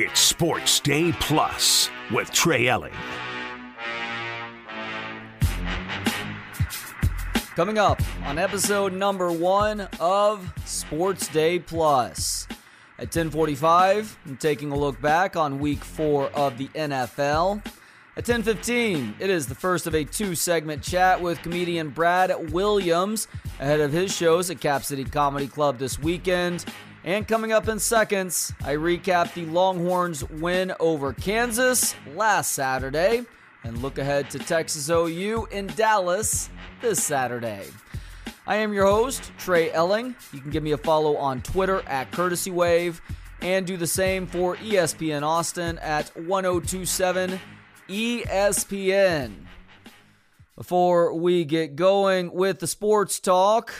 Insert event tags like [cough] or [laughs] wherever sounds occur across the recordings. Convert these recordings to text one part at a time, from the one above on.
It's Sports Day Plus with Trey Elling. Coming up on episode number one of Sports Day Plus. At 1045, I'm taking a look back on week four of the NFL. At 10:15, it is the first of a two-segment chat with comedian Brad Williams ahead of his shows at Cap City Comedy Club this weekend. And coming up in seconds, I recap the Longhorns' win over Kansas last Saturday and look ahead to Texas OU in Dallas this Saturday. I am your host, Trey Elling. You can give me a follow on Twitter at Courtesy Wave and do the same for ESPN Austin at 1027 ESPN. Before we get going with the sports talk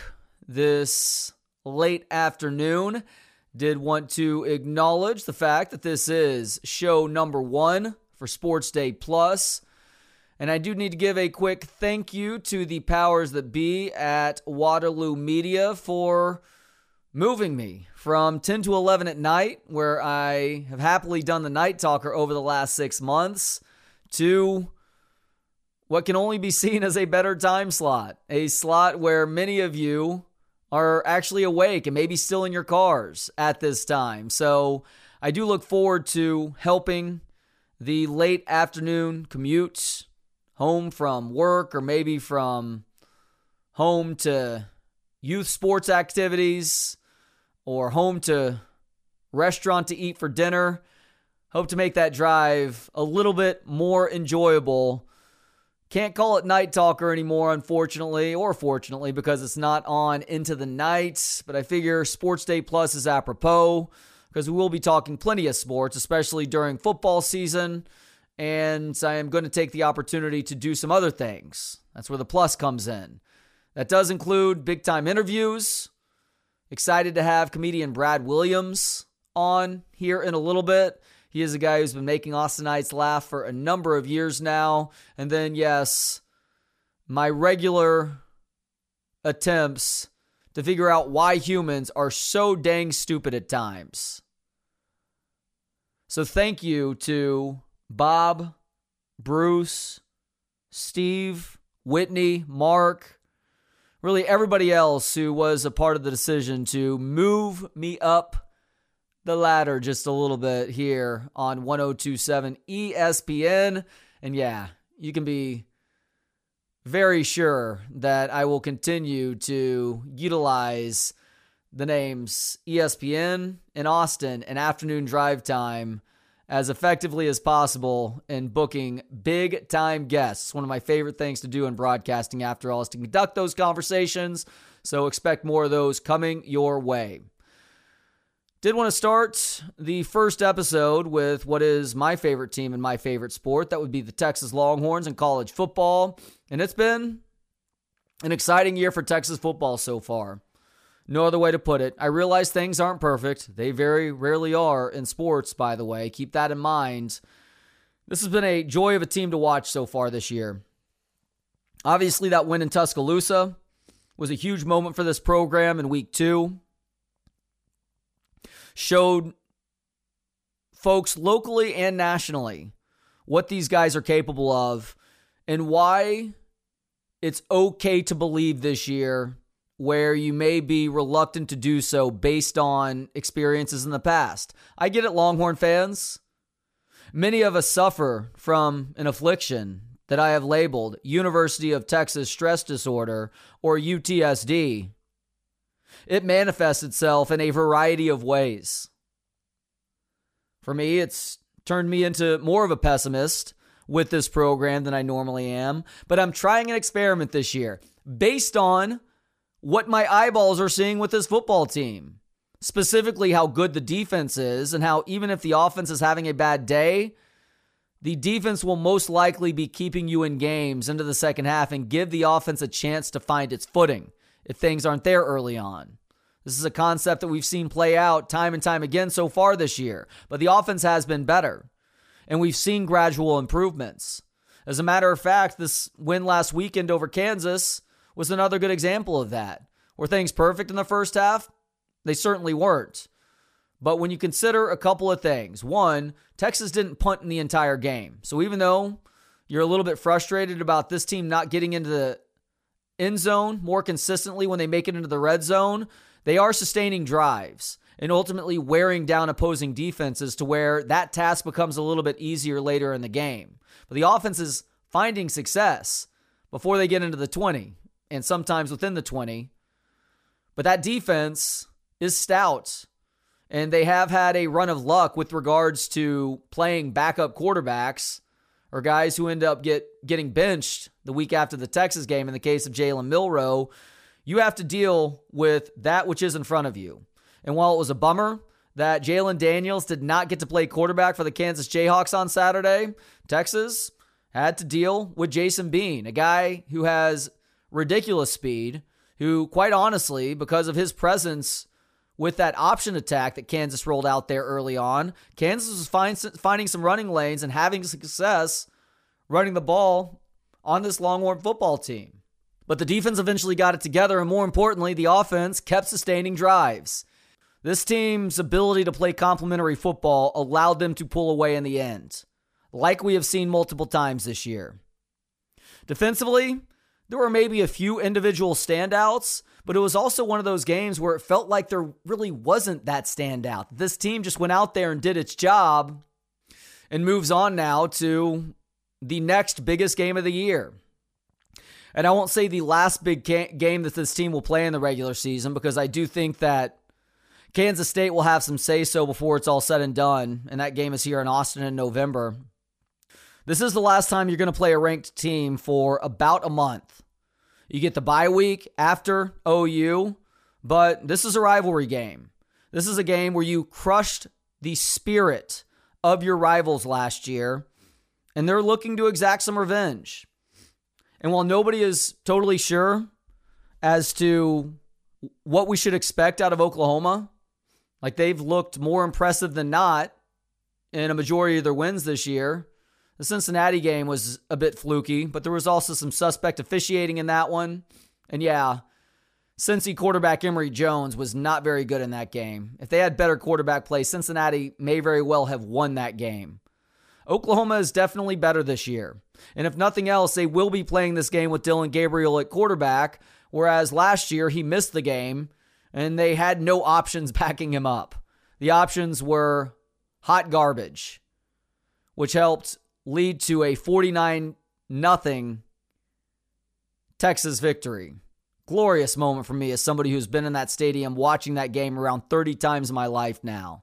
this late afternoon, did want to acknowledge the fact that this is show number one for Sports Day Plus. And I do need to give a quick thank you to the powers that be at Waterloo Media for moving me from 10 to 11 at night, where I have happily done the night talker over the last six months, to what can only be seen as a better time slot. A slot where many of you are actually awake and maybe still in your cars at this time. So I do look forward to helping the late afternoon commute home from work or maybe from home to youth sports activities or home to restaurant to eat for dinner. Hope to make that drive a little bit more enjoyable. Can't call it Night Talker anymore, unfortunately, or fortunately, because it's not on into the night. But I figure Sports Day Plus is apropos because we will be talking plenty of sports, especially during football season and I am going to take the opportunity to do some other things. That's where the plus comes in. That does include big time interviews. Excited to have comedian Brad Williams on here in a little bit. He is a guy who's been making Austinites laugh for a number of years now. And then, yes, my regular attempts to figure out why humans are so dang stupid at times. So, thank you to Bob, Bruce, Steve, Whitney, Mark, really everybody else who was a part of the decision to move me up the ladder just a little bit here on 1027 ESPN. And yeah, you can be very sure that I will continue to utilize the names ESPN in Austin and afternoon drive time as effectively as possible in booking big time guests. One of my favorite things to do in broadcasting, after all, is to conduct those conversations. So expect more of those coming your way. Did want to start the first episode with what is my favorite team and my favorite sport. That would be the Texas Longhorns in college football. And it's been an exciting year for Texas football so far. No other way to put it. I realize things aren't perfect. They very rarely are in sports, by the way. Keep that in mind. This has been a joy of a team to watch so far this year. Obviously, that win in Tuscaloosa was a huge moment for this program in week two. Showed folks locally and nationally what these guys are capable of and why it's okay to believe this year where you may be reluctant to do so based on experiences in the past. I get it, Longhorn fans. Many of us suffer from an affliction that I have labeled University of Texas Stress Disorder or UTSD. It manifests itself in a variety of ways. For me, it's turned me into more of a pessimist with this program than I normally am, but I'm trying an experiment this year based on what my eyeballs are seeing with this football team. Specifically, how good the defense is, and how even if the offense is having a bad day, the defense will most likely be keeping you in games into the second half and give the offense a chance to find its footing if things aren't there early on. This is a concept that we've seen play out time and time again so far this year, but the offense has been better, and we've seen gradual improvements. As a matter of fact, this win last weekend over Kansas was another good example of that. Were things perfect in the first half? They certainly weren't. But when you consider a couple of things, one, Texas didn't punt in the entire game. So even though you're a little bit frustrated about this team not getting into the end zone more consistently when they make it into the red zone, they are sustaining drives and ultimately wearing down opposing defenses to where that task becomes a little bit easier later in the game. But the offense is finding success before they get into the 20 and sometimes within the 20. But that defense is stout. And they have had a run of luck with regards to playing backup quarterbacks or guys who end up get getting benched the week after the Texas game in the case of Jalen Milroe, You have to deal with that which is in front of you. And while it was a bummer that Jalon Daniels did not get to play quarterback for the Kansas Jayhawks on Saturday, Texas had to deal with Jason Bean, a guy who has ridiculous speed, who, quite honestly, because of his presence with that option attack that Kansas rolled out there early on, Kansas was find, finding some running lanes and having success running the ball on this Longhorn football team. But the defense eventually got it together, and more importantly, the offense kept sustaining drives. This team's ability to play complementary football allowed them to pull away in the end, like we have seen multiple times this year. Defensively, there were maybe a few individual standouts, but it was also one of those games where it felt like there really wasn't that standout. This team just went out there and did its job and moves on now to the next biggest game of the year. And I won't say the last big game that this team will play in the regular season because I do think that Kansas State will have some say so before it's all said and done. And that game is here in Austin in November. This is the last time you're going to play a ranked team for about a month. You get the bye week after OU, but this is a rivalry game. This is a game where you crushed the spirit of your rivals last year, and they're looking to exact some revenge. And while nobody is totally sure as to what we should expect out of Oklahoma, like they've looked more impressive than not in a majority of their wins this year. The Cincinnati game was a bit fluky, but there was also some suspect officiating in that one. And yeah, Cincy quarterback Emory Jones was not very good in that game. If they had better quarterback play, Cincinnati may very well have won that game. Oklahoma is definitely better this year. And if nothing else, they will be playing this game with Dillon Gabriel at quarterback, whereas last year he missed the game and they had no options [laughs] backing him up. The options were hot garbage, which helped lead to a 49 nothing Texas victory. Glorious moment for me as somebody who's been in that stadium watching that game around 30 times in my life now.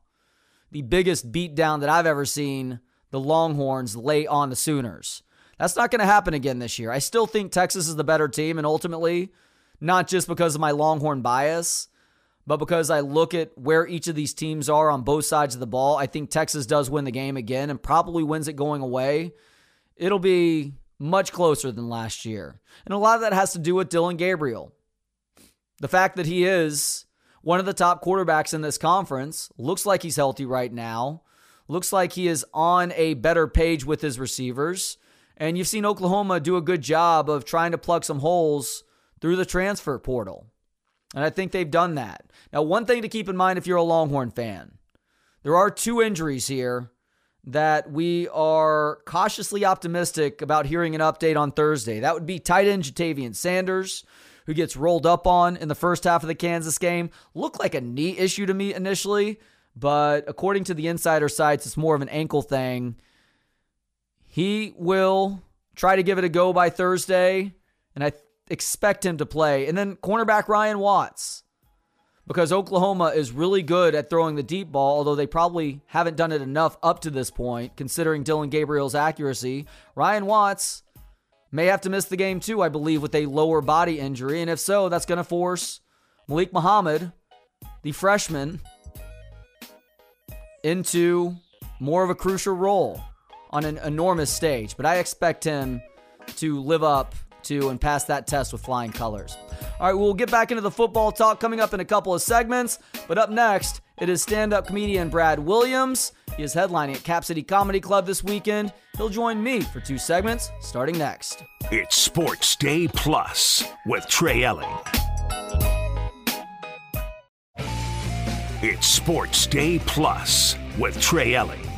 The biggest beatdown that I've ever seen the Longhorns lay on the Sooners. That's not going to happen again this year. I still think Texas is the better team, and ultimately, not just because of my Longhorn bias, but because I look at where each of these teams are on both sides of the ball, I think Texas does win the game again and probably wins it going away. It'll be much closer than last year. And a lot of that has to do with Dillon Gabriel. The fact that he is one of the top quarterbacks in this conference, looks like he's healthy right now, looks like he is on a better page with his receivers. And you've seen Oklahoma do a good job of trying to plug some holes through the transfer portal. And I think they've done that. Now, one thing to keep in mind if you're a Longhorn fan there are two injuries here that we are cautiously optimistic about hearing an update on Thursday. That would be tight end Ja'Tavion Sanders, who gets rolled up on in the first half of the Kansas game. Looked like a knee issue to me initially, but according to the insider sites, it's more of an ankle thing. He will try to give it a go by Thursday, and I expect him to play. And then cornerback Ryan Watts, because Oklahoma is really good at throwing the deep ball, although they probably haven't done it enough up to this point, considering Dillon Gabriel's accuracy. Ryan Watts may have to miss the game too, I believe, with a lower body injury. And if so, that's going to force Malik Muhammad, the freshman, into more of a crucial role on an enormous stage. But I expect him to live up to and pass that test with flying colors. All right, we'll get back into the football talk coming up in a couple of segments. But up next, it is stand up comedian Brad Williams. He is headlining at Cap City Comedy Club this weekend. He'll join me for two segments starting next. It's Sports Day Plus with Trey Elling. It's Sports Day Plus with Trey Elling.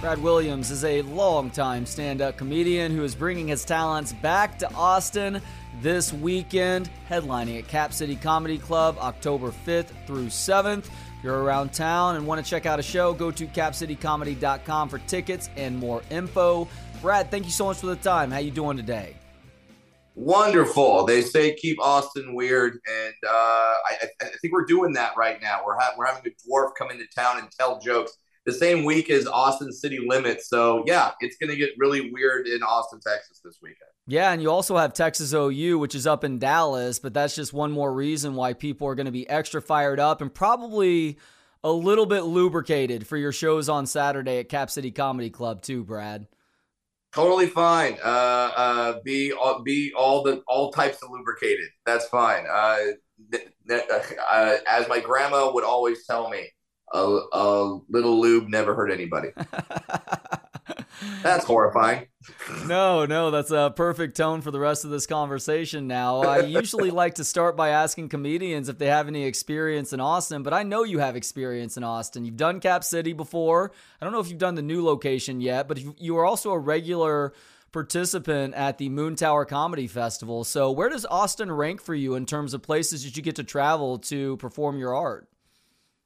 Brad Williams is a longtime stand up comedian who is bringing his talents back to Austin this weekend, headlining at Cap City Comedy Club October 5th through 7th. If you're around town and want to check out a show, go to capcitycomedy.com for tickets and more info. Brad, thank you so much for the time. How you doing today? Wonderful. They say keep Austin weird, and uh, I, I, think we're doing that right now. We're ha- we're having a dwarf come into town and tell jokes the same week as Austin City Limits. So yeah, it's going to get really weird in Austin, Texas this weekend. Yeah, and you also have Texas OU, which is up in Dallas, but that's just one more reason why people are going to be extra fired up and probably a little bit lubricated for your shows on Saturday at Cap City Comedy Club too, Brad. Totally fine. Uh, uh, be all, be all the all types of lubricated. That's fine. Uh, th- th- uh, as my grandma would always tell me, a, a little lube never hurt anybody. That's horrifying. [laughs] no, no, that's a perfect tone for the rest of this conversation now. I usually [laughs] like to start by asking comedians if they have any experience in Austin, but I know you have experience in Austin. You've done Cap City before. I don't know if you've done the new location yet, but you are also a regular participant at the Moontower Comedy Festival. So, where does Austin rank for you in terms of places that you get to travel to perform your art?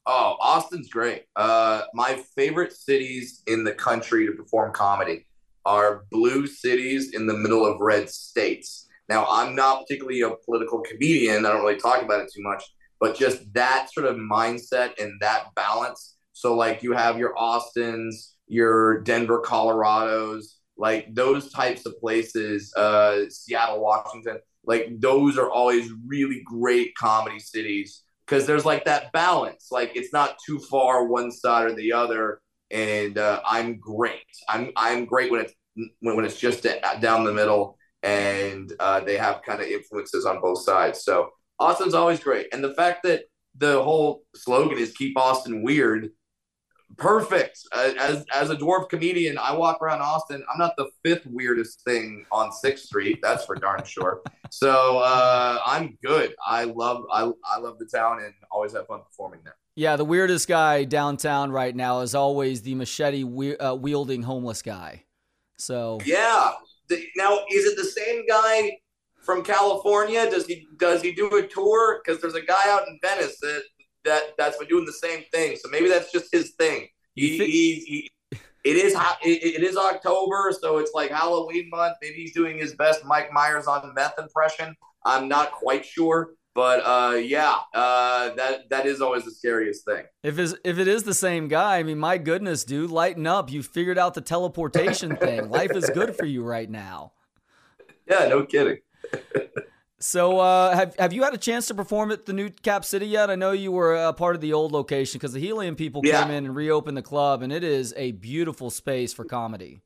Oh, Austin's great. Uh, my favorite cities in the country to perform comedy are blue cities in the middle of red states. Now, I'm not particularly a political comedian. I don't really talk about it too much, but just that sort of mindset and that balance. So, like, you have your Austins, your Denver, Colorados, like those types of places, uh, Seattle, Washington, like those are always really great comedy cities because there's like that balance. Like it's not too far one side or the other. And uh, I'm great. I'm I'm great when it's when, when it's just down the middle, and uh, they have kind of influences on both sides. So Austin's always great, and the fact that the whole slogan is "Keep Austin Weird." Perfect. As as a dwarf comedian, I walk around Austin. I'm not the fifth weirdest thing on Sixth Street. That's for darn sure. So uh, I'm good. I love I I love the town and always have fun performing there. Yeah, the weirdest guy downtown right now is always the machete we- uh, wielding homeless guy. So yeah. Now is it the same guy from California? Does he does he do a tour? Because there's a guy out in Venice that that that's been doing the same thing. So maybe that's just his thing. He, he, he it is it, it is October, so it's like Halloween month. Maybe he's doing his best Mike Myers on meth impression. I'm not quite sure, but uh, yeah, uh, that that is always the scariest thing. If is if it is the same guy, I mean, my goodness, dude, lighten up! You figured out the teleportation thing. Life is good for you right now. [laughs] Yeah, no kidding. [laughs] So, uh, have have you had a chance to perform at the new Cap City yet? I know you were a part of the old location because the Helium people yeah. came in and reopened the club, and it is a beautiful space for comedy.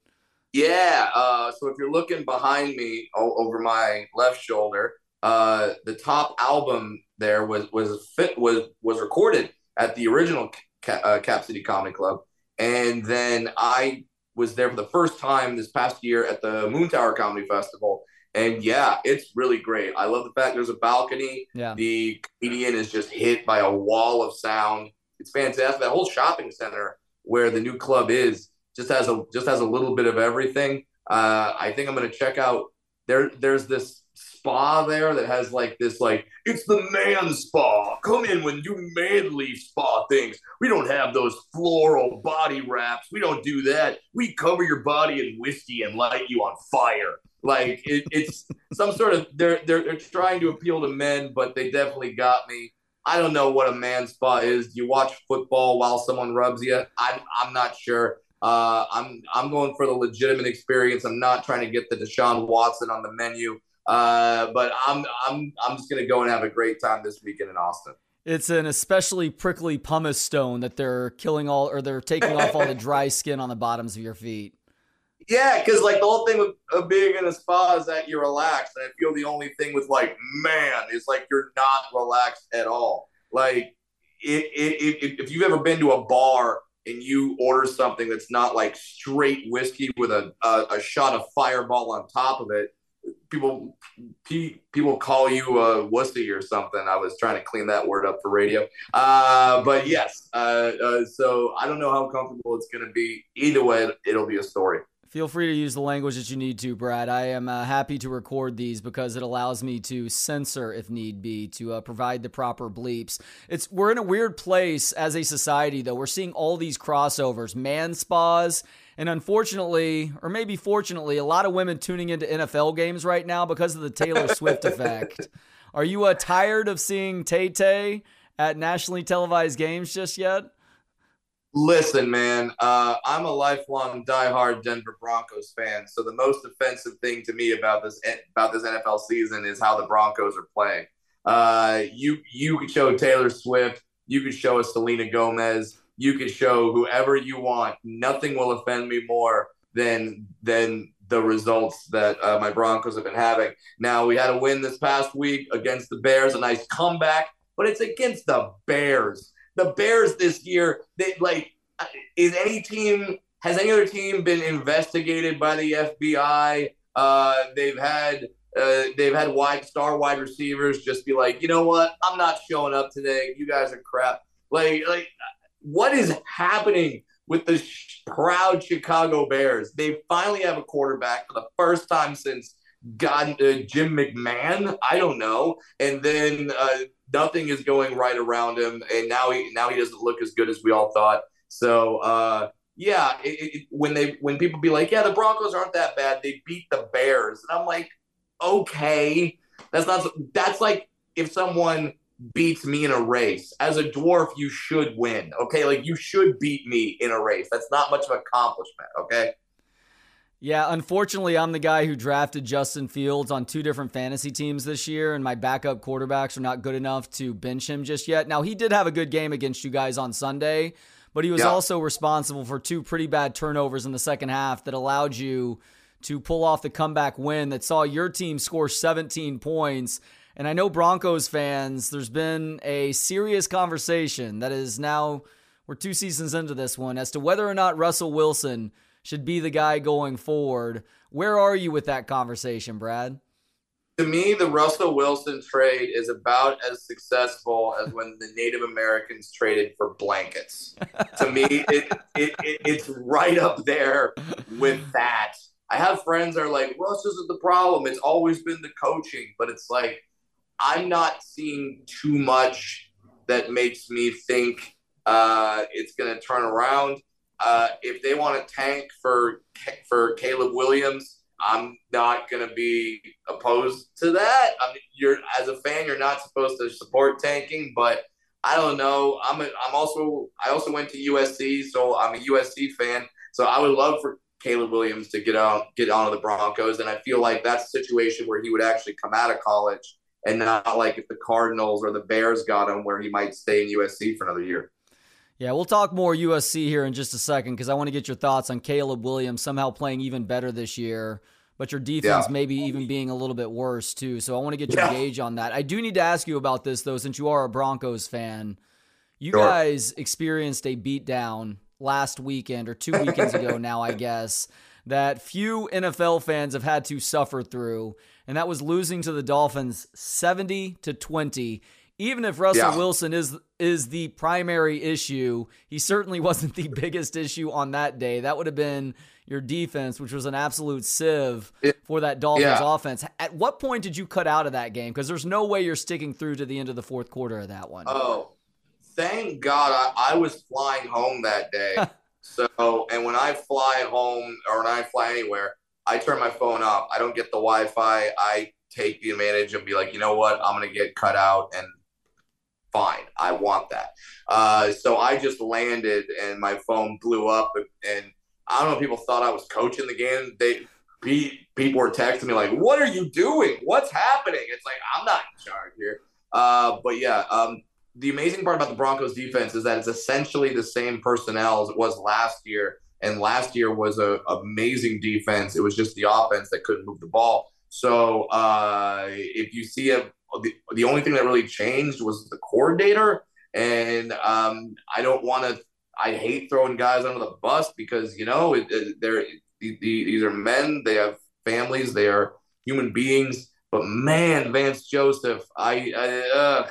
Yeah. Uh, so if you're looking behind me over my left shoulder, uh, the top album there was was fit was was recorded at the original Cap, uh, Cap City Comedy Club, and then I was there for the first time this past year at the Moontower Comedy Festival and yeah, it's really great. I love the fact there's a balcony. Yeah. The comedian is just hit by a wall of sound. It's fantastic. That whole shopping center where the new club is just has a just has a little bit of everything. Uh, I think I'm gonna check out there. There's this spa there that has like this like it's the man spa. Come in when you manly spa things. We don't have those floral body wraps. We don't do that. We cover your body in whiskey and light you on fire. Like it, it's some sort of they're, they're they're trying to appeal to men, but they definitely got me. I don't know what a man spa is. Do you watch football while someone rubs you? I'm I'm not sure. Uh, I'm I'm going for the legitimate experience. I'm not trying to get the Deshaun Watson on the menu. Uh, but I'm I'm I'm just gonna go and have a great time this weekend in Austin. It's an especially prickly pumice stone that they're killing all or they're taking off all the [laughs] dry skin on the bottoms of your feet. Yeah, because like the whole thing with uh, being in a spa is that you're relaxed. And I feel the only thing with like man is like you're not relaxed at all. Like it, it, it, if you've ever been to a bar and you order something that's not like straight whiskey with a, a, a shot of fireball on top of it, people people call you a wussy or something. I was trying to clean that word up for radio. Uh, but yes, uh, uh, so I don't know how comfortable it's going to be. Either way, it'll be a story. Feel free to use the language that you need to, Brad. I am uh, happy to record these because it allows me to censor if need be to uh, provide the proper bleeps. It's we're in a weird place as a society though. We're seeing all these crossovers, man spas, and unfortunately, or maybe fortunately, a lot of women tuning into NFL games right now because of the Taylor [laughs] Swift effect. Are you uh, tired of seeing Tay Tay at nationally televised games just yet? Listen, man, uh, I'm a lifelong diehard Denver Broncos fan. So the most offensive thing to me about this about this NFL season is how the Broncos are playing. Uh, you you could show Taylor Swift, you could show a Selena Gomez, you could show whoever you want. Nothing will offend me more than than the results that uh, my Broncos have been having. Now we had a win this past week against the Bears, a nice comeback, but it's against the Bears the Bears this year, they like is any team has any other team been investigated by the FBI? Uh, they've had uh, they've had wide star wide receivers just be like, you know what, I'm not showing up today. You guys are crap. Like like what is happening with the sh- proud Chicago Bears? They finally have a quarterback for the first time since God uh, Jim McMahon. I don't know, and then. Nothing is going right around him, and now he now he doesn't look as good as we all thought. So uh, yeah, it, it, when they when people be like, yeah, the Broncos aren't that bad, they beat the Bears, and I'm like, okay, that's not that's like if someone beats me in a race. As a dwarf you should win okay? Like you should beat me in a race. That's not much of an accomplishment okay yeah, unfortunately, I'm the guy who drafted Justin Fields on two different fantasy teams this year, and my backup quarterbacks are not good enough to bench him just yet. Now, he did have a good game against you guys on Sunday, but he was yeah. also responsible for two pretty bad turnovers in the second half that allowed you to pull off the comeback win that saw your team score 17 points. And I know Broncos fans, there's been a serious conversation that is now, we're two seasons into this one, as to whether or not Russell Wilson should be the guy going forward. Where are you with that conversation, Brad? To me, the Russell Wilson trade is about as successful as when the Native Americans traded for blankets. to me, it, it, it, it's right up there with that. I have friends that are like, Russ isn't the problem. It's always been the coaching. But it's like, I'm not seeing too much that makes me think uh, it's going to turn around. Uh, if they want to tank for for Caleb Williams, I'm not going to be opposed to that. I mean, you're as a fan, you're not supposed to support tanking, but I don't know. I'm a, I'm also I also went to USC, so I'm a USC fan. So I would love for Caleb Williams to get on get onto the Broncos, and I feel like that's a situation where he would actually come out of college and not like if the Cardinals or the Bears got him, where he might stay in USC for another year. Yeah, we'll talk more USC here in just a second because I want to get your thoughts on Caleb Williams somehow playing even better this year, but your defense yeah. maybe even being a little bit worse too. So I want to get your yeah. gauge on that. I do need to ask you about this though, since you are a Broncos fan. You sure. guys experienced a beatdown last weekend or two weekends ago [laughs] now, I guess, that few NFL fans have had to suffer through, and that was losing to the Dolphins 70 to 20 even if Russell yeah. Wilson is is the primary issue, he certainly [laughs] wasn't the biggest issue on that day. That would have been your defense, which was an absolute sieve it, for that Dolphins yeah. offense. At what point did you cut out of that game? Because there's no way you're sticking through to the end of the fourth quarter of that one. Oh, thank God I, I was flying home that day. [laughs] so, and when I fly home or when I fly anywhere, I turn my phone off. I don't get the Wi Fi. I take the advantage and be like, you know what? I'm going to get cut out and fine. I want that. Uh, so I just landed and my phone blew up. And I don't know, if people thought I was coaching the game. They people were texting me like, "What are you doing? What's happening?" It's like I'm not in charge here. Uh, but yeah, um, the amazing part about the Broncos defense is that it's essentially the same personnel as it was last year. And last year was an amazing defense. It was just the offense that couldn't move the ball. So uh, if you see a the, the only thing that really changed was the coordinator. And um, I don't want to. I hate throwing guys under the bus because you know it, it, they're these are men. They have families. They are human beings. But man, Vance Joseph, I, I uh,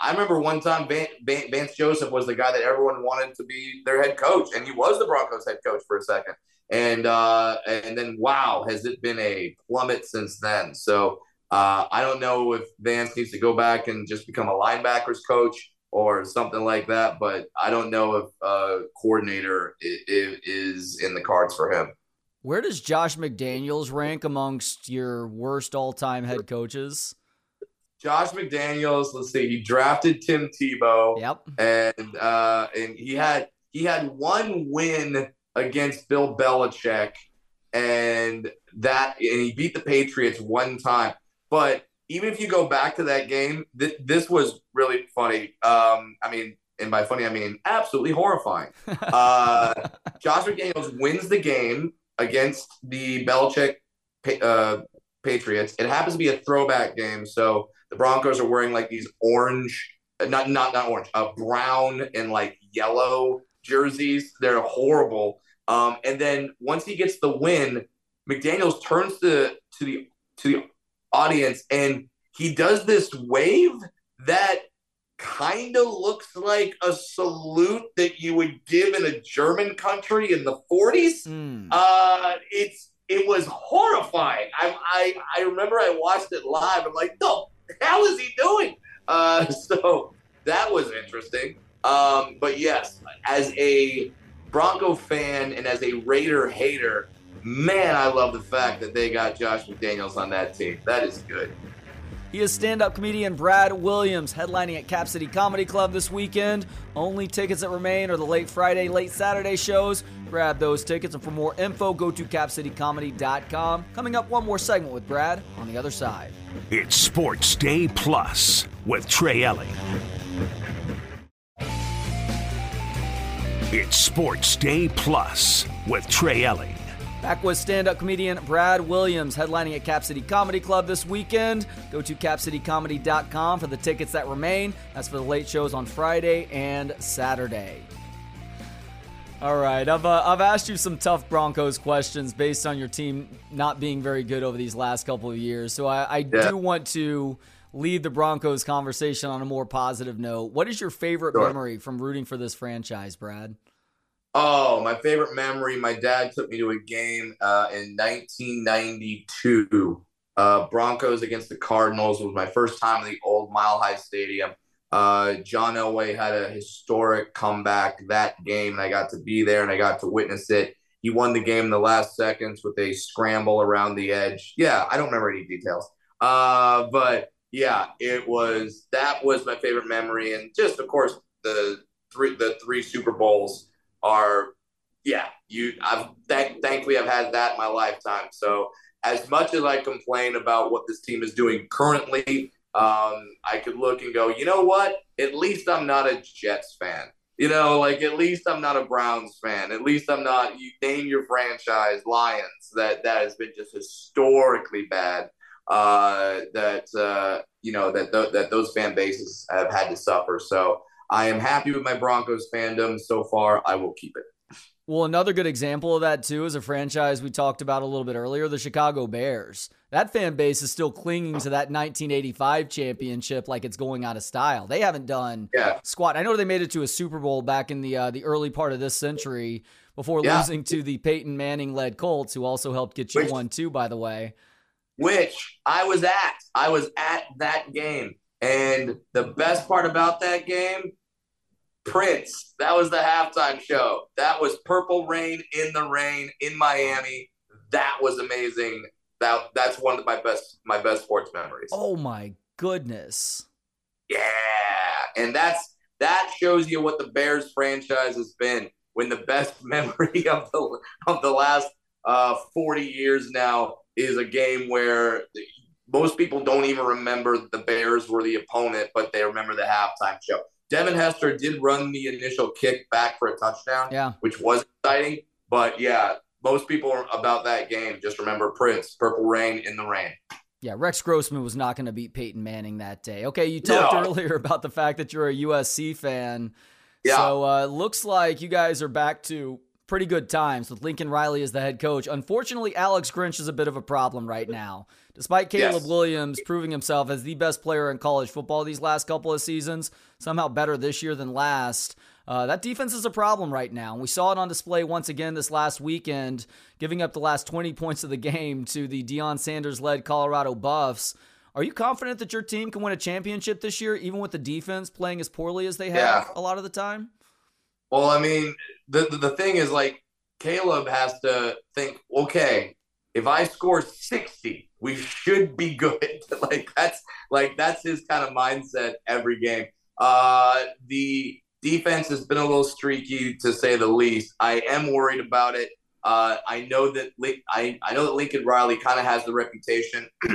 I remember one time Vance Joseph was the guy that everyone wanted to be their head coach, and he was the Broncos head coach for a second. And uh, and then wow, has it been a plummet since then? So uh, I don't know if Vance needs to go back and just become a linebackers coach or something like that, but I don't know if uh, coordinator is, is in the cards for him. Where does Josh McDaniels rank amongst your worst all-time head coaches? Josh McDaniels, let's see, he drafted Tim Tebow. Yep. And uh, and he had he had one win against Bill Belichick, and that and he beat the Patriots one time. But even if you go back to that game, th- this was really funny. Um, I mean, and by funny I mean absolutely horrifying. [laughs] Uh, Josh McDaniels wins the game against the Belichick uh, Patriots. It happens to be a throwback game, so the Broncos are wearing like these orange, not not not orange, uh, brown and like yellow jerseys. They're horrible. Um, and then once he gets the win, McDaniel's turns to to the to the audience and he does this wave that kind of looks like a salute that you would give in a German country in the 40s. Mm. Uh, it's it was horrifying. I, I I remember I watched it live. I'm like, the hell is he doing? Uh, [laughs] so that was interesting. Um, but yes, as a Bronco fan and as a Raider hater, man, I love the fact that they got Josh McDaniels on that team. That is good. He is stand up comedian Brad Williams, headlining at Cap City Comedy Club this weekend. Only tickets that remain are the late Friday, late Saturday shows. Grab those tickets, and for more info, go to capcitycomedy.com. Coming up, one more segment with Brad on the other side. It's Sports Day Plus with Trey Elling. It's Sports Day Plus with Trey Elling. Back with stand up comedian Brad Williams headlining at Cap City Comedy Club this weekend. Go to capcitycomedy.com for the tickets that remain. That's for the late shows on Friday and Saturday. All right, I've, uh, I've asked you some tough Broncos questions based on your team not being very good over these last couple of years. So I, I yeah. do want to lead the Broncos conversation on a more positive note. What is your favorite sure. memory from rooting for this franchise, Brad? Oh, my favorite memory. My dad took me to a game uh, in 1992. Uh, Broncos against the Cardinals it was my first time in the old Mile High Stadium. Uh, John Elway had a historic comeback that game, and I got to be there and I got to witness it. He won the game in the last seconds with a scramble around the edge. Yeah, I don't remember any details. Uh, but yeah, it was that was my favorite memory, and just of course the three the three Super Bowls are yeah you I've thank, thankfully I've had that in my lifetime. So as much as I complain about what this team is doing currently, um, I could look and go, you know what? At least I'm not a Jets fan. You know, like at least I'm not a Browns fan. At least I'm not. You name your franchise Lions. That that has been just historically bad. Uh, that uh, you know that th- that those fan bases have had to suffer. So I am happy with my Broncos fandom so far. I will keep it. Well, another good example of that too is a franchise we talked about a little bit earlier, the Chicago Bears. That fan base is still clinging to that 1985 championship like it's going out of style. They haven't done yeah. squat. I know they made it to a Super Bowl back in the uh, the early part of this century before yeah. losing to the Peyton Manning led Colts, who also helped get you which, one too, by the way. Which I was at. I was at that game. And the best part about that game Prince. That was the halftime show. That was Purple Rain in the Rain in Miami. That was amazing. That that's one of my best my best sports memories. Oh my goodness. Yeah. And that's that shows you what the Bears franchise has been. When the best [laughs] memory of the of the last uh, 40 years now is a game where most people don't even remember the Bears were the opponent, but they remember the halftime show. Devin Hester did run the initial kick back for a touchdown, yeah. which was exciting. But yeah, most people about that game just remember Prince, Purple Rain in the Rain. Yeah, Rex Grossman was not going to beat Peyton Manning that day. Okay, you talked no. earlier about the fact that you're a USC fan. Yeah. So uh, looks like you guys are back to pretty good times with Lincoln Riley as the head coach. Unfortunately, Alex Grinch is a bit of a problem right now. Despite Caleb yes. Williams proving himself as the best player in college football these last couple of seasons, somehow better this year than last, uh, that defense is a problem right now. And we saw it on display once again this last weekend, giving up the last 20 points of the game to the Deion Sanders led Colorado Buffs. Are you confident that your team can win a championship this year, even with the defense playing as poorly as they have yeah. a lot of the time? Well, I mean, the, the, thing is like Caleb has to think, okay, if I score 60, we should be good. [laughs] like that's like that's his kind of mindset every game. Uh the defense has been a little streaky to say the least. I am worried about it. Uh, I know that I, I know that Lincoln Riley kind of has the reputation [clears throat]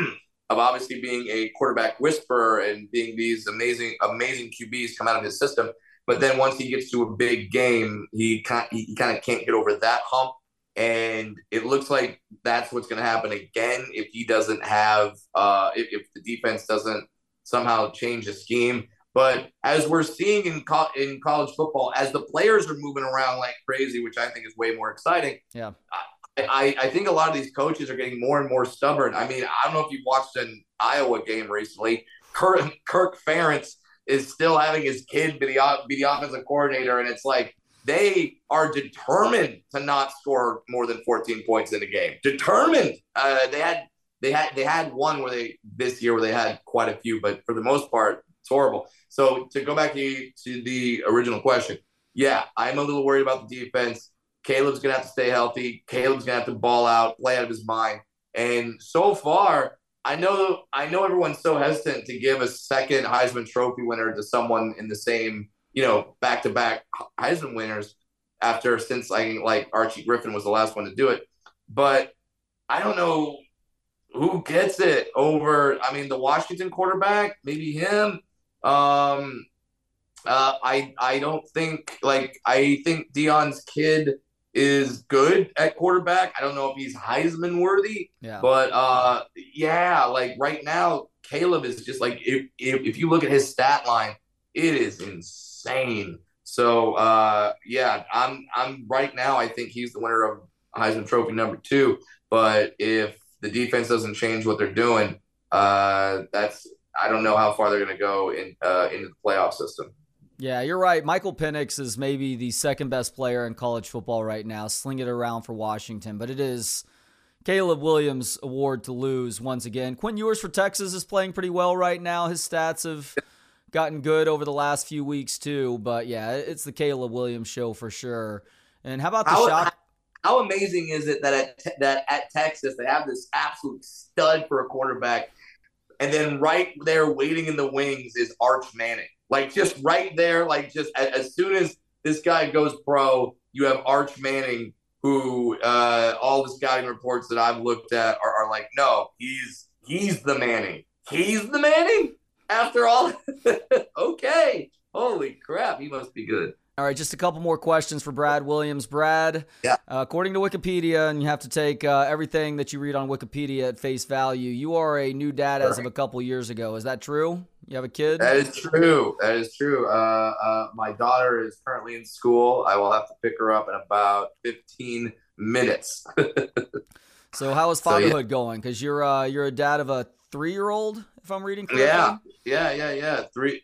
of obviously being a quarterback whisperer and being these amazing amazing QBs come out of his system. But then once he gets to a big game, he kind he kind of can't get over that hump. And it looks like that's what's going to happen again if he doesn't have uh, if, if the defense doesn't somehow change the scheme. But as we're seeing in co- in college football, as the players are moving around like crazy, which I think is way more exciting. Yeah. I, I think a lot of these coaches are getting more and more stubborn. I mean, I don't know if you've watched an Iowa game recently. Kirk, Kirk Ferentz is still having his kid be the, be the offensive coordinator, and it's like they are determined to not score more than 14 points in a game. Determined. Uh, they had they had they had one where they this year where they had quite a few, but for the most part, it's horrible. So to go back to, to the original question, yeah, I'm a little worried about the defense. Caleb's gonna have to stay healthy. Caleb's gonna have to ball out, play out of his mind. And so far, I know I know everyone's so hesitant to give a second Heisman Trophy winner to someone in the same, you know, back to back Heisman winners after since I like Archie Griffin was the last one to do it. But I don't know who gets it over. I mean, the Washington quarterback, maybe him. Um, uh, I I don't think like I think Deion's kid is good at quarterback. I don't know if he's Heisman worthy, yeah. but uh, yeah, like right now, Caleb is just like if, if, if you look at his stat line, it is insane. So uh, yeah, I'm I'm right now. I think he's the winner of Heisman Trophy number two. But if the defense doesn't change what they're doing, uh, that's I don't know how far they're going to go in uh, into the playoff system. Yeah, you're right. Michael Penix is maybe the second best player in college football right now, sling it around for Washington, but it is Caleb Williams' award to lose once again. Quinn Ewers for Texas is playing pretty well right now. His stats have gotten good over the last few weeks too, but yeah, it's the Caleb Williams show for sure. And how about the how, shock? How amazing is it that at, that at Texas they have this absolute stud for a quarterback and then right there waiting in the wings is Arch Manning. Like just right there, like just as, as soon as this guy goes pro, you have Arch Manning, who uh, all the scouting reports that I've looked at are, are like, no, he's he's the Manning. He's the Manning. After all, [laughs] okay. Holy crap, he must be good. All right, just a couple more questions for Brad Williams. Brad, yeah. Uh, according to Wikipedia, and you have to take uh, everything that you read on Wikipedia at face value, you are a new dad as of a couple years ago. Is that true? You have a kid? That is true. That is true. Uh, uh my daughter is currently in school. I will have to pick her up in about 15 minutes. so, how is fatherhood [laughs] so, yeah. going? Because you're uh, you're a dad of a three year old, if I'm reading correctly. Yeah, yeah, yeah, yeah. Three,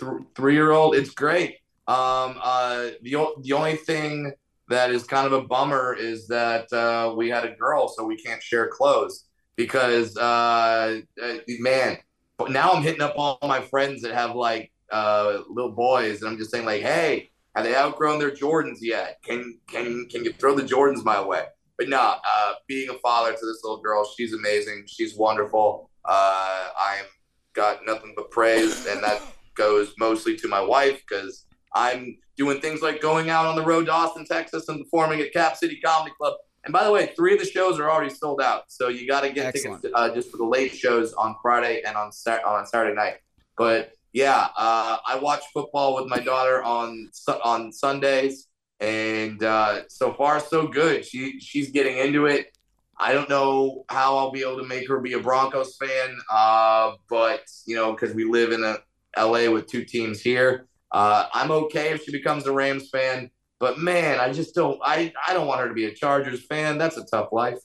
th- three year old. It's great. Um, uh, the the only thing that is kind of a bummer is that uh, we had a girl, so we can't share clothes because uh, uh, man. But now I'm hitting up all my friends that have like uh, little boys, and I'm just saying like, hey, have they outgrown their Jordans yet? Can can can you throw the Jordans my way? But no, uh, being a father to this little girl, she's amazing. She's wonderful. Uh, I'm got nothing but praise, and that goes mostly to my wife because I'm doing things like going out on the road to Austin, Texas, and performing at Cap City Comedy Club. And by the way, three of the shows are already sold out, so you got to get Excellent. tickets uh, just for the late shows on Friday and on on Saturday night. But yeah, uh, I watch football with my daughter on on Sundays, and uh, so far so good. She she's getting into it. I don't know how I'll be able to make her be a Broncos fan, uh, but you know, because we live in a LA with two teams here. Uh, I'm okay if she becomes a Rams fan, But man, I just don't. I I don't want her to be a Chargers fan. That's a tough life.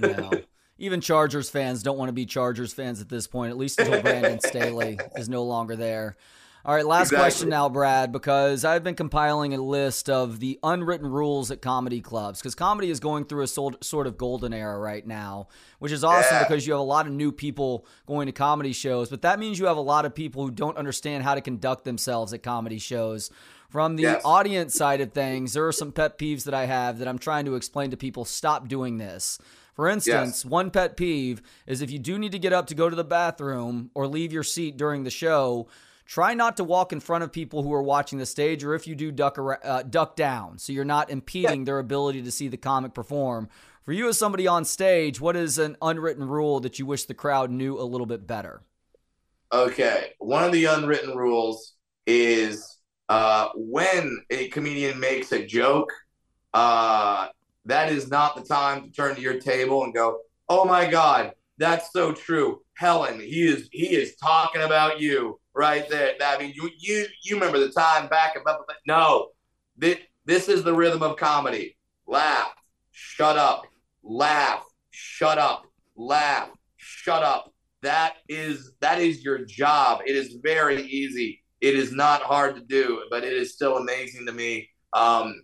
no. Even Chargers fans don't want to be Chargers fans at this point, at least until [laughs] Brandon Staley is no longer there. All right, last exactly. question now, Brad, because I've been compiling a list of the unwritten rules at comedy clubs because comedy is going through a sort of golden era right now, which is awesome yeah. because you have a lot of new people going to comedy shows, but that means you have a lot of people who don't understand how to conduct themselves at comedy shows. From the yes. audience side of things, there are some pet peeves that I have that I'm trying to explain to people stop doing this. For instance, yes. one pet peeve is if you do need to get up to go to the bathroom or leave your seat during the show, Try not to walk in front of people who are watching the stage, or if you do, duck uh, duck down, so you're not impeding yeah. their ability to see the comic perform. For you as somebody on stage, what is an unwritten rule that you wish the crowd knew a little bit better? Okay, one of the unwritten rules is uh, when a comedian makes a joke, uh, that is not the time to turn to your table and go, "Oh my God, that's so true." Helen, he is he is talking about you right there. I mean, you you you remember the time back and no, this this is the rhythm of comedy. Laugh, shut up, laugh, shut up, laugh, shut up. That is that is your job. It is very easy. It is not hard to do, but it is still amazing to me um,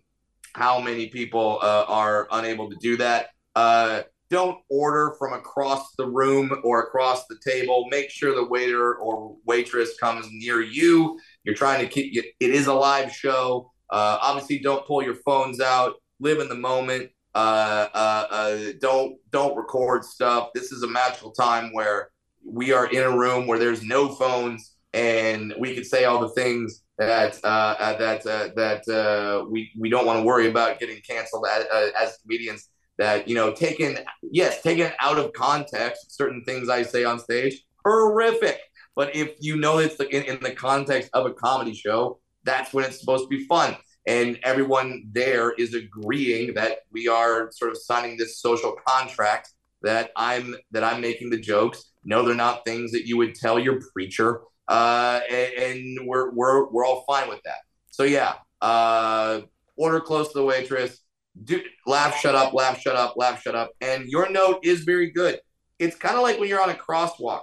how many people uh, are unable to do that. Uh, don't order from across the room or across the table. Make sure the waiter or waitress comes near you. You're trying to keep it is a live show. Uh, obviously, don't pull your phones out. Live in the moment. Uh, uh, uh, don't don't record stuff. This is a magical time where we are in a room where there's no phones and we can say all the things that uh, that uh, that we we don't want to worry about getting canceled as, as comedians that you know taken yes taken out of context certain things i say on stage horrific. But if you know it's in, in the context of a comedy show that's when it's supposed to be fun. And everyone there is agreeing that we are sort of signing this social contract that i'm that i'm making the jokes. No they're not things that you would tell your preacher uh, and, and we're, we're we're all fine with that. So yeah uh, order close to the waitress do, laugh, shut up, laugh, shut up, laugh, shut up. And your note is very good. It's kind of like when you're on a crosswalk.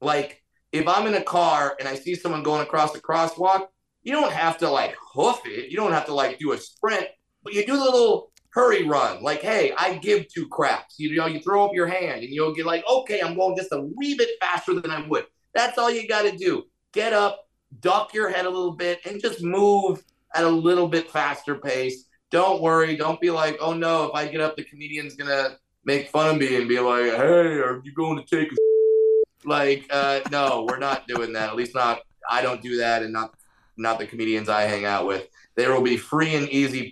Like if I'm in a car and I see someone going across the crosswalk, you don't have to like hoof it. You don't have to like do a sprint, but you do a little hurry run. Like, hey, I give two craps. You know, you throw up your hand and you'll get like, okay, I'm going just a wee bit faster than I would. That's all you got to do. Get up, duck your head a little bit, and just move at a little bit faster pace don't worry. Don't be like, oh no, if I get up, the comedian's gonna make fun of me and be like, hey, are you going to take a like? Uh, no, we're not doing that. At least not. I don't do that, and not not the comedians I hang out with. There will be free and easy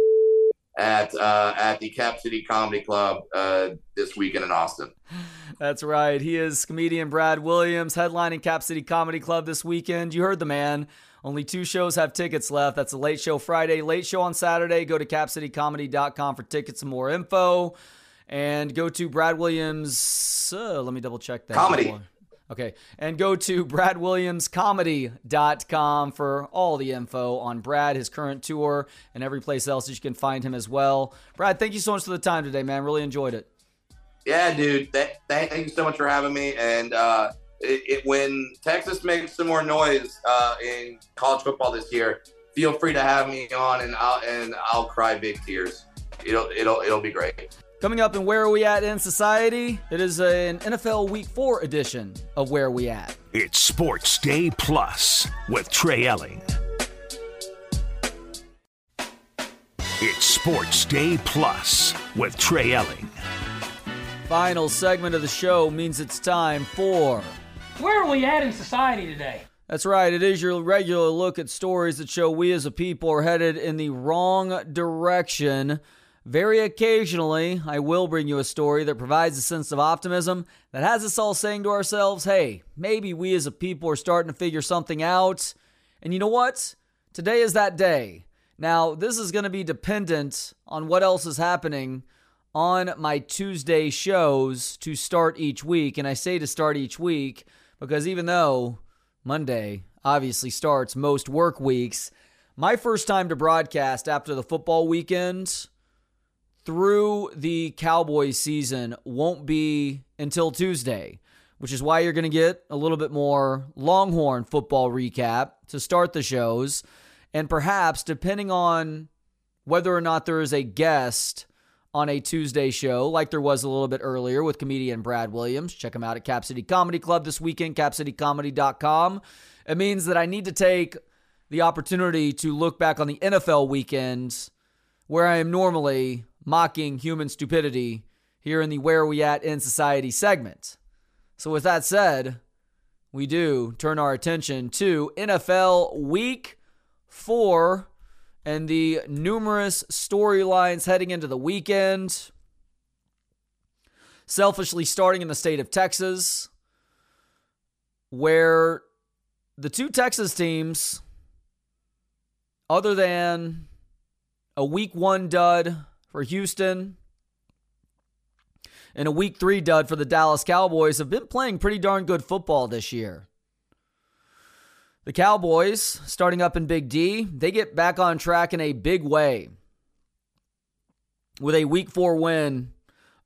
at uh, at the Cap City Comedy Club uh, this weekend in Austin. That's right. He is comedian Brad Williams headlining Cap City Comedy Club this weekend. You heard the man. Only two shows have tickets left. That's a late show Friday, late show on Saturday. Go to capcitycomedy.com for tickets and more info. And go to Brad Williams. Uh, let me double check that. Comedy. Before. Okay. And go to [laughs] bradwilliamscomedy.com for all the info on Brad, his current tour, and every place else that you can find him as well. Brad, thank you so much for the time today, man. Really enjoyed it. Yeah, dude. Th- thank you so much for having me. And, uh, it, it, when Texas makes some more noise uh, in college football this year, feel free to have me on, and I'll and I'll cry big tears. It'll it'll it'll be great. Coming up in Where Are We At in Society? It is an NFL Week 4 edition of Where Are We At. It's Sports Day Plus with Trey Elling. It's Sports Day Plus with Trey Elling. Final segment of the show means it's time for where are we at in society today? That's right. It is your regular look at stories that show we as a people are headed in the wrong direction. Very occasionally, I will bring you a story that provides a sense of optimism that has us all saying to ourselves, hey, maybe we as a people are starting to figure something out. And you know what? Today is that day. Now, this is going to be dependent on what else is happening on my Tuesday shows to start each week. And I say to start each week because even though Monday obviously starts most work weeks, my first time to broadcast after the football weekend through the Cowboys season won't be until Tuesday, which is why you're going to get a little bit more Longhorn football recap to start the shows. And perhaps, depending on whether or not there is a guest on a Tuesday show, like there was a little bit earlier with comedian Brad Williams. Check him out at Cap City Comedy Club this weekend, capcitycomedy.com. It means that I need to take the opportunity to look back on the NFL weekend where I am normally mocking human stupidity here in the Where Are We At in Society segment. So, with that said, we do turn our attention to NFL Week 4 and the numerous storylines heading into the weekend. Selfishly, starting in the state of Texas, where the two Texas teams, other than a week one dud for Houston and a week three dud for the Dallas Cowboys, have been playing pretty darn good football this year. The Cowboys, starting up in Big D, they get back on track in a big way with a week four win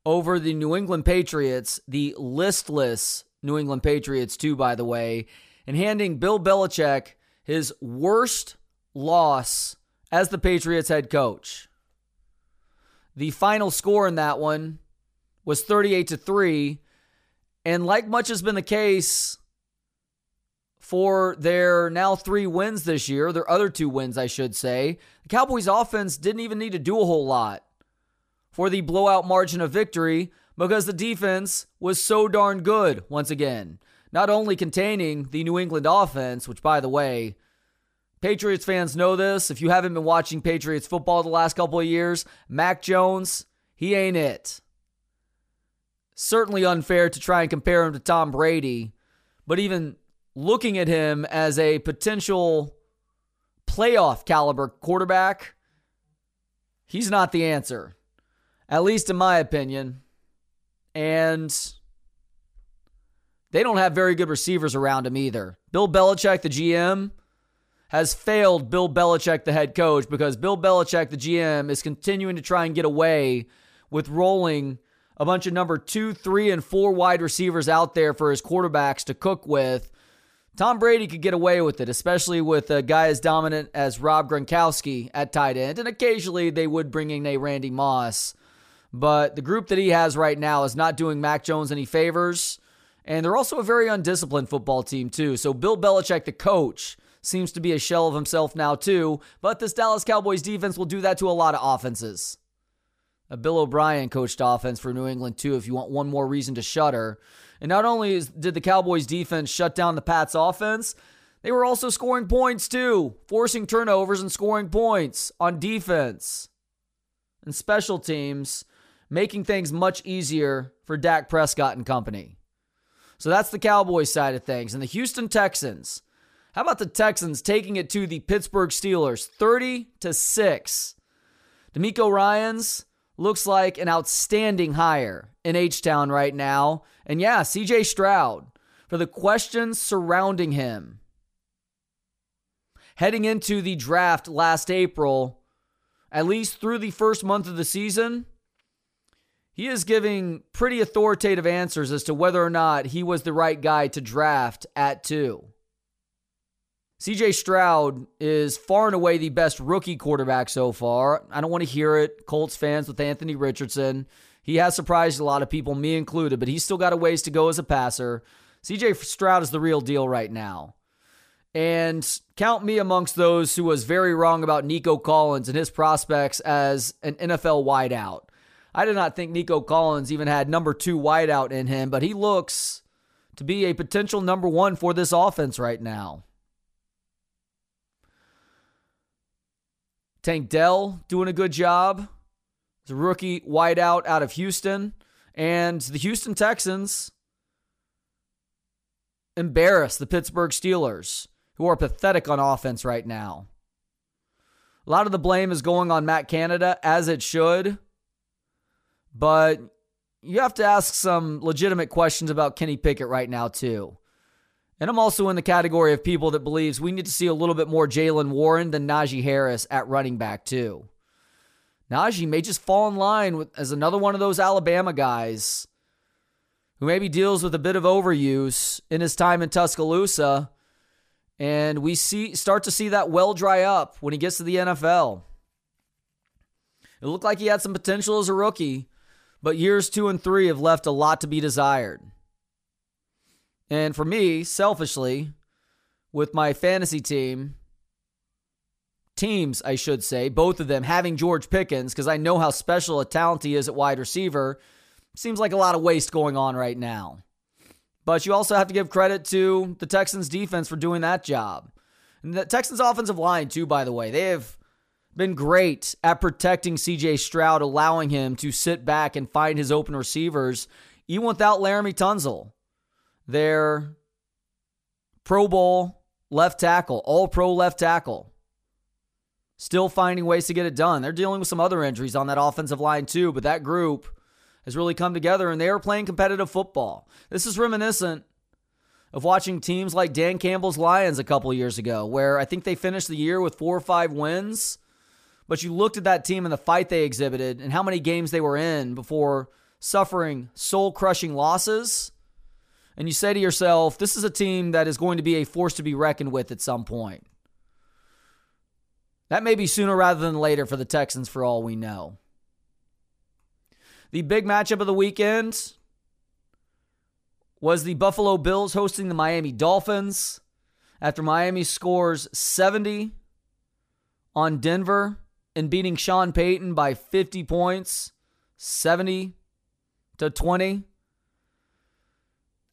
over the New England Patriots, the listless New England Patriots, too, by the way, and handing Bill Belichick his worst loss as the Patriots head coach. The final score in that one was 38 to 3, and like much has been the case for their now three wins this year, their other two wins, I should say. The Cowboys offense didn't even need to do a whole lot for the blowout margin of victory because the defense was so darn good once again. Not only containing the New England offense, which by the way, Patriots fans know this. If you haven't been watching Patriots football the last couple of years, Mac Jones, he ain't it. Certainly unfair to try and compare him to Tom Brady, but even looking at him as a potential playoff caliber quarterback, he's not the answer, at least in my opinion. And they don't have very good receivers around him either. Bill Belichick, the GM, has failed Bill Belichick, the head coach, because Bill Belichick, the GM, is continuing to try and get away with rolling a bunch of number two, three, and four wide receivers out there for his quarterbacks to cook with Tom Brady could get away with it, especially with a guy as dominant as Rob Gronkowski at tight end. And occasionally they would bring in a Randy Moss. But the group that he has right now is not doing Mac Jones any favors. And they're also a very undisciplined football team, too. So Bill Belichick, the coach, seems to be a shell of himself now, too. But this Dallas Cowboys defense will do that to a lot of offenses. A Bill O'Brien coached offense for New England, too, if you want one more reason to shudder. And not only did the Cowboys defense shut down the Pats offense, they were also scoring points too, forcing turnovers and scoring points on defense and special teams, making things much easier for Dak Prescott and company. So that's the Cowboys side of things. And the Houston Texans. How about the Texans taking it to the Pittsburgh Steelers 30 to 6? DeMeco Ryans looks like an outstanding hire in H Town right now. And yeah, CJ Stroud, for the questions surrounding him. Heading into the draft last April, at least through the first month of the season, he is giving pretty authoritative answers as to whether or not he was the right guy to draft at two. CJ Stroud is far and away the best rookie quarterback so far. I don't want to hear it. Colts fans with Anthony Richardson. He has surprised a lot of people, me included, but he's still got a ways to go as a passer. CJ Stroud is the real deal right now. And count me amongst those who was very wrong about Nico Collins and his prospects as an NFL wideout. I did not think Nico Collins even had number two wideout in him, but he looks to be a potential number one for this offense right now. Tank Dell doing a good job. The rookie wideout out of Houston. And the Houston Texans embarrass the Pittsburgh Steelers, who are pathetic on offense right now. A lot of the blame is going on Matt Canada, as it should. But you have to ask some legitimate questions about Kenny Pickett right now, too. And I'm also in the category of people that believes we need to see a little bit more Jaylen Warren than Najee Harris at running back, too. Najee may just fall in line with, as another one of those Alabama guys who maybe deals with a bit of overuse in his time in Tuscaloosa. And we see start to see that well dry up when he gets to the NFL. It looked like he had some potential as a rookie, but years two and three have left a lot to be desired. And for me, selfishly, with my fantasy team, teams, I should say, both of them having George Pickens, because I know how special a talent he is at wide receiver, seems like a lot of waste going on right now. But you also have to give credit to the Texans defense for doing that job. And the Texans offensive line, too, by the way, they have been great at protecting CJ Stroud, allowing him to sit back and find his open receivers, even without Laremy Tunsil. Their Pro Bowl left tackle, all pro left tackle. Still finding ways to get it done. They're dealing with some other injuries on that offensive line, too, but that group has really come together and they are playing competitive football. This is reminiscent of watching teams like Dan Campbell's Lions a couple years ago, where I think they finished the year with four or five wins but you looked at that team and the fight they exhibited and how many games they were in before suffering soul crushing losses. And you say to yourself, this is a team that is going to be a force to be reckoned with at some point. That may be sooner rather than later for the Texans, for all we know. The big matchup of the weekend was the Buffalo Bills hosting the Miami Dolphins. After Miami scores 70 on Denver and beating Sean Payton by 50 points, 70 to 20.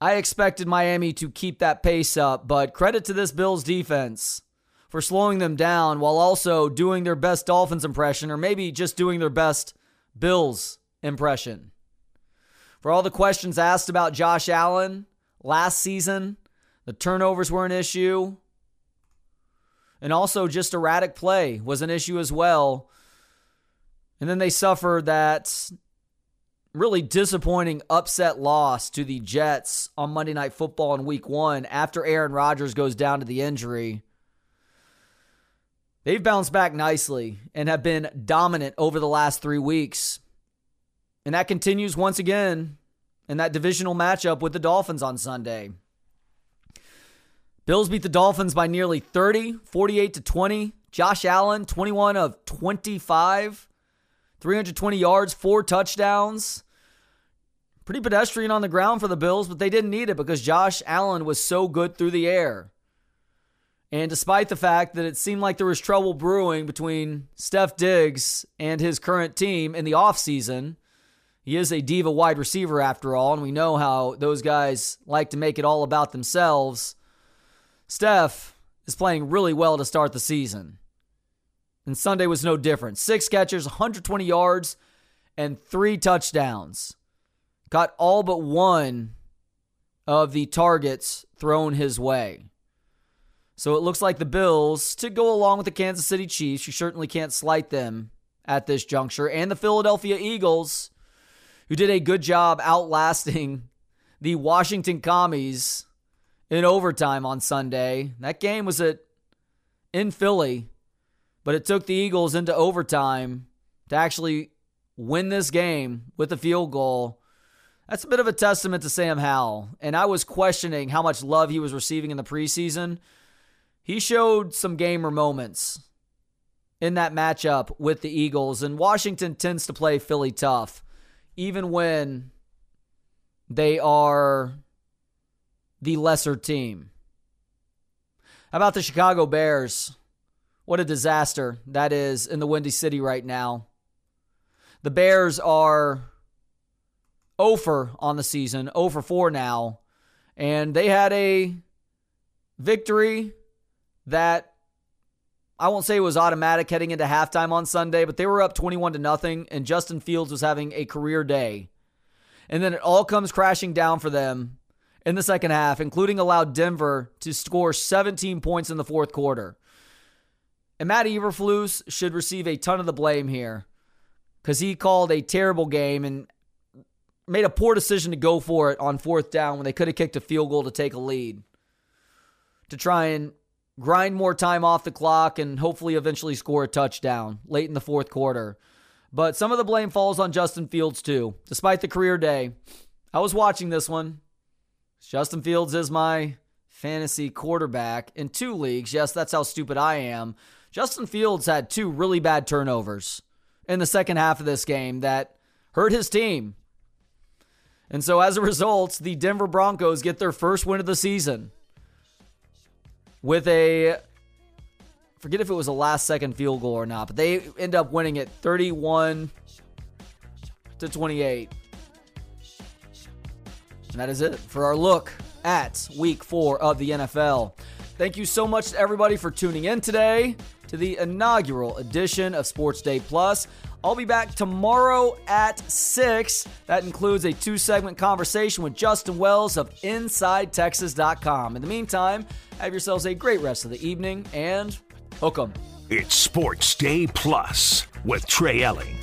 I expected Miami to keep that pace up, but credit to this Bills defense for slowing them down while also doing their best Dolphins impression, or maybe just doing their best Bills impression. For all the questions asked about Josh Allen last season, the turnovers were an issue. And also, just erratic play was an issue as well. And then they suffered that really disappointing upset loss to the Jets on Monday Night Football in week one after Aaron Rodgers goes down to the injury. They've bounced back nicely and have been dominant over the last three weeks. And that continues once again in that divisional matchup with the Dolphins on Sunday. Bills beat the Dolphins by nearly 30, 48 to 20. Josh Allen, 21 of 25, 320 yards, four touchdowns. Pretty pedestrian on the ground for the Bills, but they didn't need it because Josh Allen was so good through the air. And despite the fact that it seemed like there was trouble brewing between Stef Diggs and his current team in the offseason, he is a diva wide receiver after all, and we know how those guys like to make it all about themselves. Stef is playing really well to start the season. And Sunday was no different. Six catches, 120 yards, and three touchdowns. Got all but one of the targets thrown his way. So it looks like the Bills, to go along with the Kansas City Chiefs, you certainly can't slight them at this juncture, and the Philadelphia Eagles, who did a good job outlasting [laughs] the Washington Commies in overtime on Sunday. That game was at in Philly, but it took the Eagles into overtime to actually win this game with a field goal. That's a bit of a testament to Sam Howell. And I was questioning how much love he was receiving in the preseason. He showed some gamer moments in that matchup with the Eagles, and Washington tends to play Philly tough, even when they are the lesser team. How about the Chicago Bears? What a disaster that is in the Windy City right now. The Bears are over on the season, over 4 now, and they had a victory that I won't say it was automatic heading into halftime on Sunday, but they were up 21 to nothing and Justin Fields was having a career day. And then it all comes crashing down for them in the second half, including allowed Denver to score 17 points in the fourth quarter. And Matt Eberflus should receive a ton of the blame here because he called a terrible game and made a poor decision to go for it on fourth down when they could have kicked a field goal to take a lead. to try and grind more time off the clock and hopefully eventually score a touchdown late in the fourth quarter. But some of the blame falls on Justin Fields too. Despite the career day, I was watching this one. Justin Fields is my fantasy quarterback in two leagues. Yes, that's how stupid I am. Justin Fields had two really bad turnovers in the second half of this game that hurt his team. And so as a result, the Denver Broncos get their first win of the season with a forget if it was a last second field goal or not, but they end up winning it 31 to 28. And that is it for our look at week four of the NFL. Thank you so much to everybody for tuning in today to the inaugural edition of Sports Day Plus. I'll be back tomorrow at 6. That includes a two segment conversation with Justin Wells of InsideTexas.com. In the meantime, have yourselves a great rest of the evening and hook 'em. It's Sports Day Plus with Trey Elling.